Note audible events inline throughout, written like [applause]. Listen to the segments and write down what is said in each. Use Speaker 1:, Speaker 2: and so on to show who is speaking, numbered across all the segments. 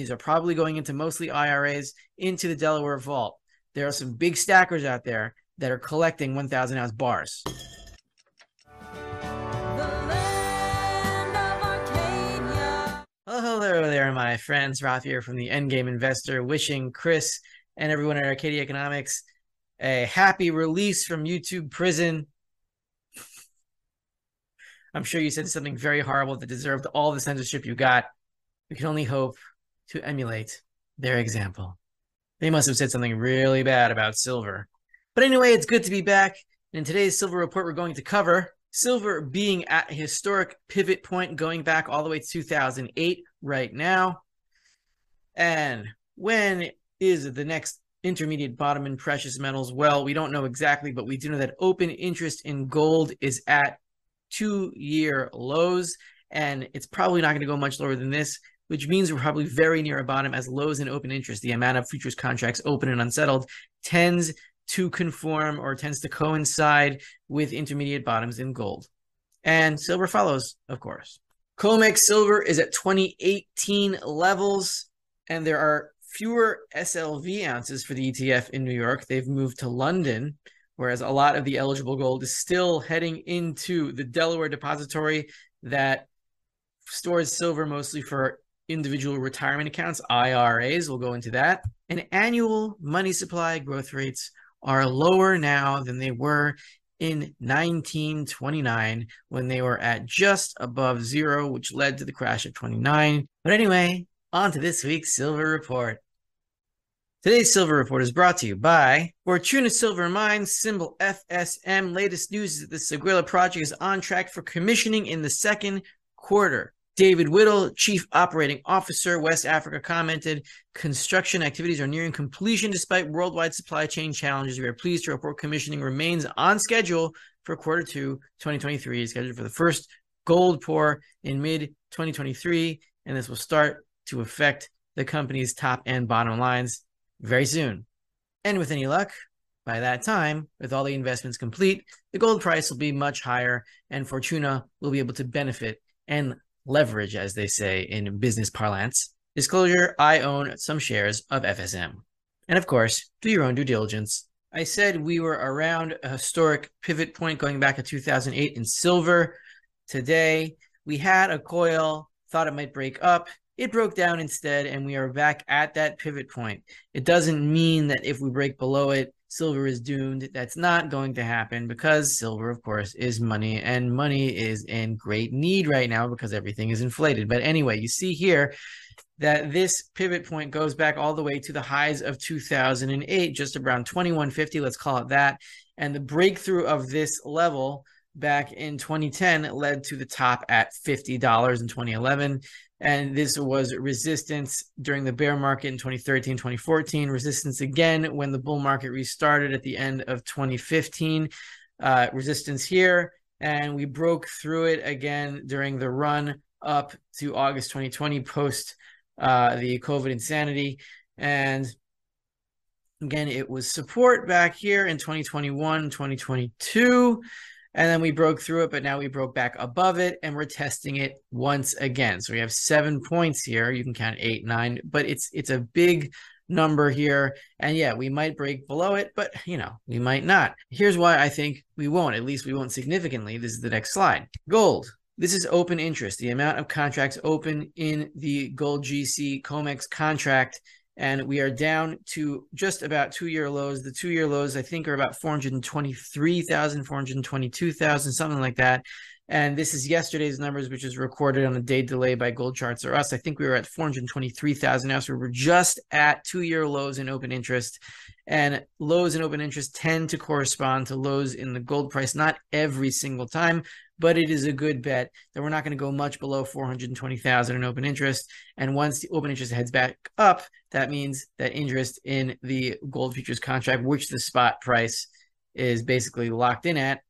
Speaker 1: these are probably going into mostly IRAs into the Delaware vault. There are some big stackers out there that are collecting 1,000 ounce bars. Hello there, my friends. Rafi here from the Endgame Investor, wishing Chris and everyone at Arcadia Economics a happy release from YouTube prison. [laughs] I'm sure you said something very horrible that deserved all the censorship you got. We can only hope to emulate their example. They must have said something really bad about silver. But anyway, it's good to be back. In today's silver report, we're going to cover silver being at a historic pivot point going back all the way to 2008 right now. And when is the next intermediate bottom in precious metals? Well, we don't know exactly, but we do know that open interest in gold is at two year lows, and it's probably not going to go much lower than this, which means we're probably very near a bottom as lows in open interest. The amount of futures contracts open and unsettled tends to conform or tends to coincide with intermediate bottoms in gold. And silver follows, of course. COMEX silver is at 2018 levels, and there are fewer SLV ounces for the ETF in New York. They've moved to London, whereas a lot of the eligible gold is still heading into the Delaware depository that stores silver mostly for individual retirement accounts, IRAs. We'll go into that. And annual money supply growth rates are lower now than they were in 1929 when they were at just above zero, which led to the crash of 29. But anyway, on to this week's Silver Report. Today's Silver Report is brought to you by Fortuna Silver Mines, symbol FSM. Latest news is that the Seguela project is on track for commissioning in the second quarter. David Whittle, Chief Operating Officer, West Africa, commented Construction activities are nearing completion despite worldwide supply chain challenges. We are pleased to report commissioning remains on schedule for quarter two 2023, scheduled for the first gold pour in mid 2023. And this will start to affect the company's top and bottom lines very soon. And with any luck, by that time, with all the investments complete, the gold price will be much higher and Fortuna will be able to benefit and leverage, as they say in business parlance. Disclosure I own some shares of FSM. And of course, do your own due diligence. I said we were around a historic pivot point going back to 2008 in silver. Today, we had a coil, thought it might break up. It broke down instead, and we are back at that pivot point. It doesn't mean that if we break below it, silver is doomed. That's not going to happen because silver, of course, is money, and money is in great need right now because everything is inflated. But anyway, you see here that this pivot point goes back all the way to the highs of 2008, just around 2150, let's call it that. And the breakthrough of this level back in 2010 led to the top at $50 in 2011 and this was resistance during the bear market in 2013 2014 resistance again when the bull market restarted at the end of 2015 uh, resistance here. And we broke through it again during the run up to august 2020 post uh, the covid insanity. And again it was support back here in 2021 2022 and then we broke through it, but now we broke back above it and we're testing it once again. So we have seven points here. You can count eight, nine, but it's it's a big number here. And yeah, we might break below it, but you know, we might not. Here's why I think we won't. At least we won't significantly. This is the next slide. Gold. This is open interest, the amount of contracts open in the gold GC COMEX contract and we are down to just about two year lows. The two year lows, I think, are about 423,000, 422,000, something like that. And this is yesterday's numbers, which is recorded on a day delay by Gold Charts R Us. I think we were at 423,000 now. So we're just at two year lows in open interest. And lows in open interest tend to correspond to lows in the gold price, not every single time, but it is a good bet that we're not going to go much below 420,000 in open interest. And once the open interest heads back up, that means that interest in the gold futures contract, which the spot price is basically locked in at,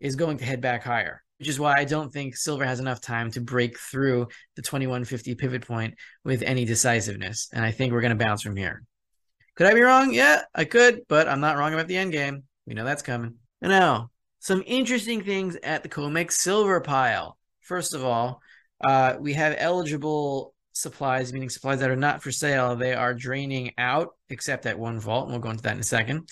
Speaker 1: is going to head back higher. Which is why I don't think silver has enough time to break through the 2150 pivot point with any decisiveness. And I think we're going to bounce from here. Could I be wrong? Yeah, I could, but I'm not wrong about the end game. We know that's coming. And now, some interesting things at the COMEX silver pile. First of all, uh, we have eligible supplies, meaning supplies that are not for sale, they are draining out, except at one vault. And we'll go into that in a second.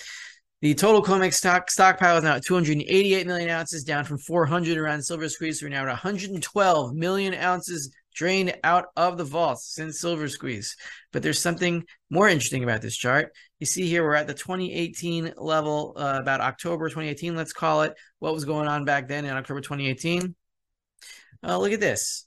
Speaker 1: The total COMEX stock stockpile is now at 288 million ounces, down from 400 around Silver Squeeze. So we're now at 112 million ounces drained out of the vaults since Silver Squeeze. But there's something more interesting about this chart. You see here, we're at the 2018 level, uh, about October 2018, let's call it. What was going on back then in October 2018? Uh, look at this.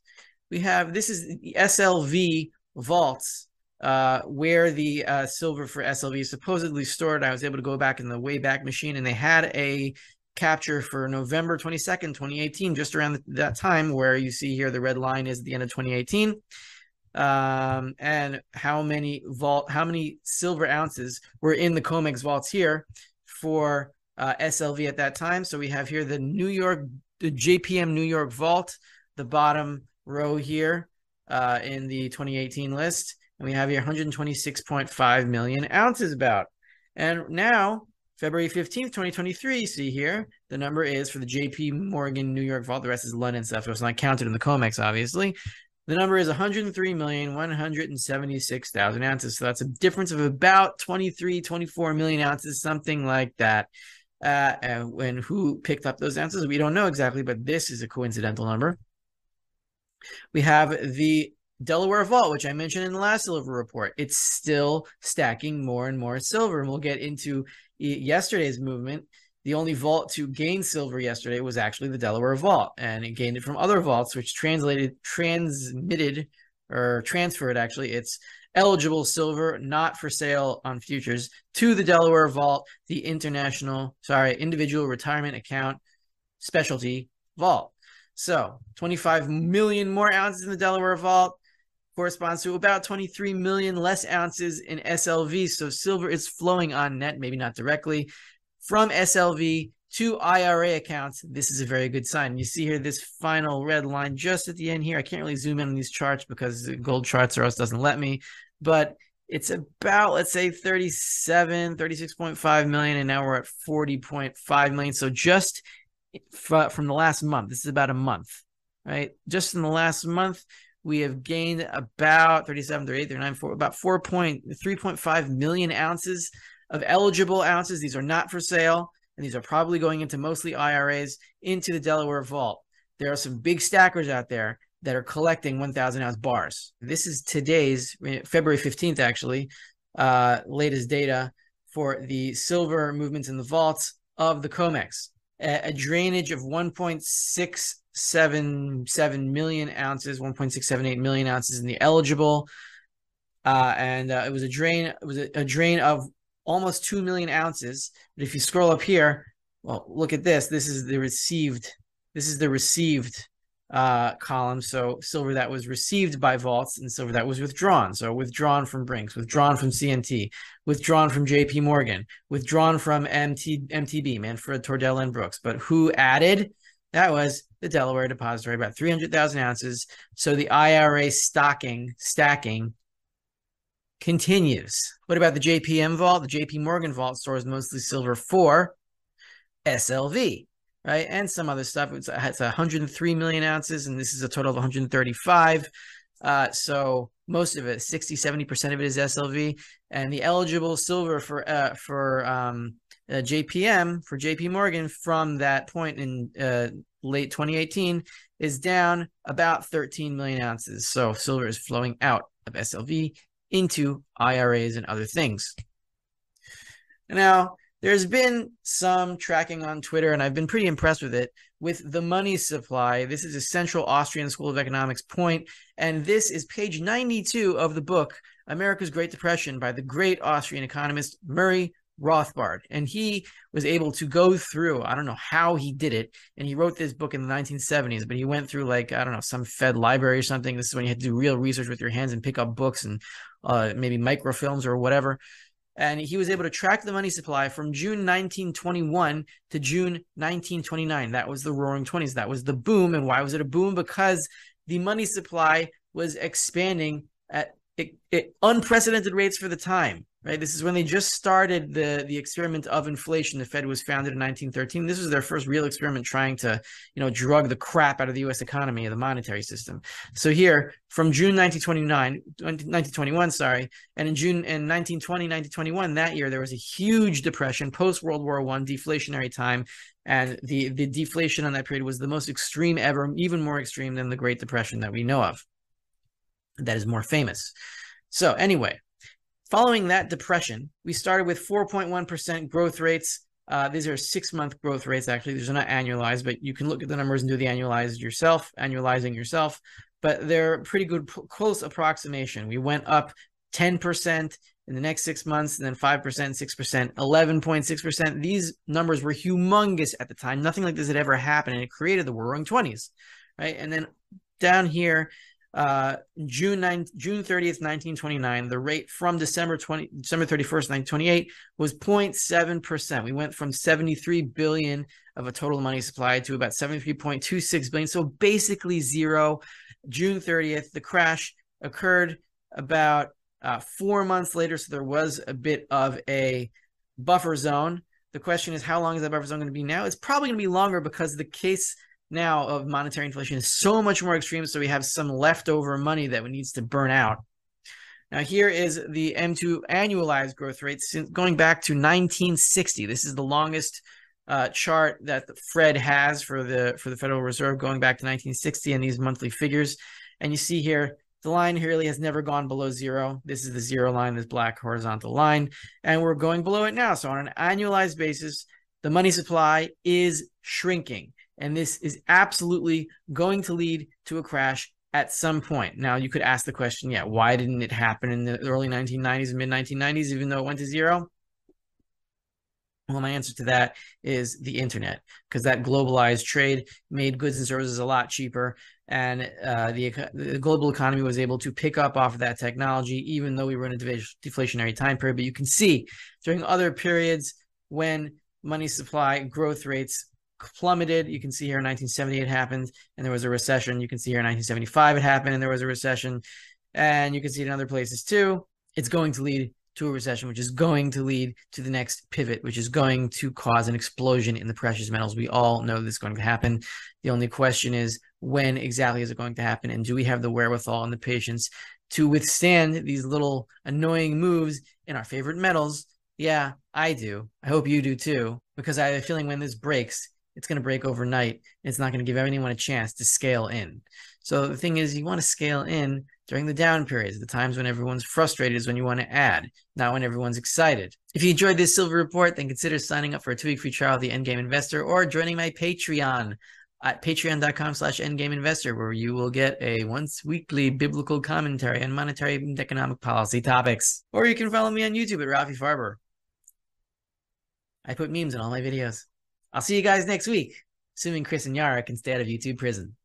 Speaker 1: We have this is the SLV vaults uh, where the uh, silver for SLV is supposedly stored. I was able to go back in the Wayback Machine, and they had a capture for November 22nd, 2018, just around that time where you see here the red line is at the end of 2018. Um, and how many vault, how many silver ounces were in the COMEX vaults here for uh, SLV at that time. So we have here the New York, the JPM New York vault, the bottom row here uh, in the 2018 list. And we have here 126.5 million ounces about. And now February 15th, 2023, see here, the number is for the JP Morgan New York Vault. The rest is London stuff. So it's not counted in the COMEX, obviously. The number is 103,176,000 ounces. So that's a difference of about 23, 24 million ounces, something like that. Uh, and who picked up those ounces, we don't know exactly, but this is a coincidental number. We have the Delaware Vault, which I mentioned in the last silver report. It's still stacking more and more silver. And we'll get into yesterday's movement, the only vault to gain silver yesterday was actually the Delaware Vault, and it gained it from other vaults, which translated, transmitted, or transferred actually its eligible silver not for sale on futures to the Delaware Vault, the international, sorry, individual retirement account specialty vault. So 25 million more ounces in the Delaware Vault, corresponds to about 23 million less ounces in SLV. So silver is flowing on net, maybe not directly, from SLV to IRA accounts. This is a very good sign. You see here this final red line just at the end here. I can't really zoom in on these charts because the gold charts or else doesn't let me, but it's about let's say 37 36.5 million and now we're at 40.5 million so just from the last month this is about a month right just in the last month we have gained about 37, 38, 39, 4, about 4.3.5 million ounces of eligible ounces. These are not for sale, and these are probably going into mostly IRAs into the Delaware Vault. There are some big stackers out there that are collecting 1,000 ounce bars. This is today's February 15th, actually, uh, latest data for the silver movements in the vaults of the COMEX. A, drainage of 1.6 seven seven million ounces, one point six seven eight million ounces in the eligible, uh, and uh, it was a drain. It was a, a, drain of almost two million ounces. But if you scroll up here, well, look at this. This is the received. This is the received uh, column. So silver that was received by vaults and silver that was withdrawn. So withdrawn from Brinks, withdrawn from CNT, withdrawn from JP Morgan, withdrawn from MT, MTB, Manfra, Tordella, and Brooks. But who added? That was the Delaware Depository, about 300,000 ounces. So the IRA stocking, stacking continues. What about the JPM vault? The JP Morgan vault stores mostly silver for SLV, right? And some other stuff. It's, it's 103 million ounces, and this is a total of 135. Uh, so most of it, 60, 70% of it is SLV. And the eligible silver for uh, for um, uh, JPM for JP Morgan from that point in uh, late 2018 is down about 13 million ounces. So silver is flowing out of SLV into IRAs and other things. Now, there's been some tracking on Twitter, and I've been pretty impressed with it, with the money supply. This is a Central Austrian School of Economics point, and this is page 92 of the book, America's Great Depression, by the great Austrian economist Murray Rothbard. And he was able to go through, I don't know how he did it. And he wrote this book in the 1970s, but he went through like, I don't know, some Fed library or something. This is when you had to do real research with your hands and pick up books and uh, maybe microfilms or whatever. And he was able to track the money supply from June 1921 to June 1929. That was the roaring 20s. That was the boom. And why was it a boom? Because the money supply was expanding at it, it, unprecedented rates for the time right? This is when they just started the the experiment of inflation. The Fed was founded in 1913. This was their first real experiment trying to, you know, drug the crap out of the U.S. economy, of the monetary system. So here, from June 1929, 1921, sorry, and in June in 1920, 1921, that year there was a huge depression, post World War One, deflationary time, and the the deflation on that period was the most extreme ever, even more extreme than the Great Depression that we know of. That is more famous. So anyway, Following that depression, we started with 4.1% growth rates. Uh, these are six month growth rates, actually. These are not annualized, but you can look at the numbers and do the annualized yourself, annualizing yourself. But they're pretty good, close approximation. We went up 10% in the next six months, and then 5%, 6%, 11.6%. These numbers were humongous at the time. Nothing like this had ever happened, and it created the roaring 20s, right? And then down here, uh, June 9, June 30th, 1929, the rate from December 20, December 31st, 1928 was 0.7%. We went from 73 billion of a total money supply to about 73.26 billion. So basically zero. June 30th, the crash occurred about uh, four months later. So there was a bit of a buffer zone. The question is, how long is that buffer zone going to be now? It's probably going to be longer because the case now of monetary inflation is so much more extreme. So we have some leftover money that needs to burn out. Now here is the M2 annualized growth rate since going back to 1960. This is the longest uh, chart that FRED has for the for the Federal Reserve going back to 1960 and these monthly figures. And you see here the line here really has never gone below zero. This is the zero line, this black horizontal line, and we're going below it now. So on an annualized basis, the money supply is shrinking. And this is absolutely going to lead to a crash at some point. Now, you could ask the question, yeah, why didn't it happen in the early 1990s and mid 1990s, even though it went to zero? Well, my answer to that is the internet, because that globalized trade made goods and services a lot cheaper, and uh, the, the, global economy was able to pick up off of that technology, even though we were in a deflationary time period. But you can see during other periods when money supply growth rates plummeted. You can see here in 1970 it happened and there was a recession. You can see here in 1975 it happened and there was a recession. And you can see it in other places too. It's going to lead to a recession, which is going to lead to the next pivot, which is going to cause an explosion in the precious metals. We all know this is going to happen. The only question is when exactly is it going to happen? And do we have the wherewithal and the patience to withstand these little annoying moves in our favorite metals? Yeah, I do. I hope you do too, because I have a feeling when this breaks, it's going to break overnight. It's not going to give anyone a chance to scale in. So the thing is, you want to scale in during the down periods, the times when everyone's frustrated is when you want to add, not when everyone's excited. If you enjoyed this silver report, then consider signing up for a two-week free trial of the Endgame Investor or joining my Patreon at patreon.com slash endgameinvestor, where you will get a once weekly biblical commentary on monetary and economic policy topics. Or you can follow me on YouTube at Rafi Farber. I put memes in all my videos. I'll see you guys next week, assuming Chris and Yara can stay out of YouTube prison.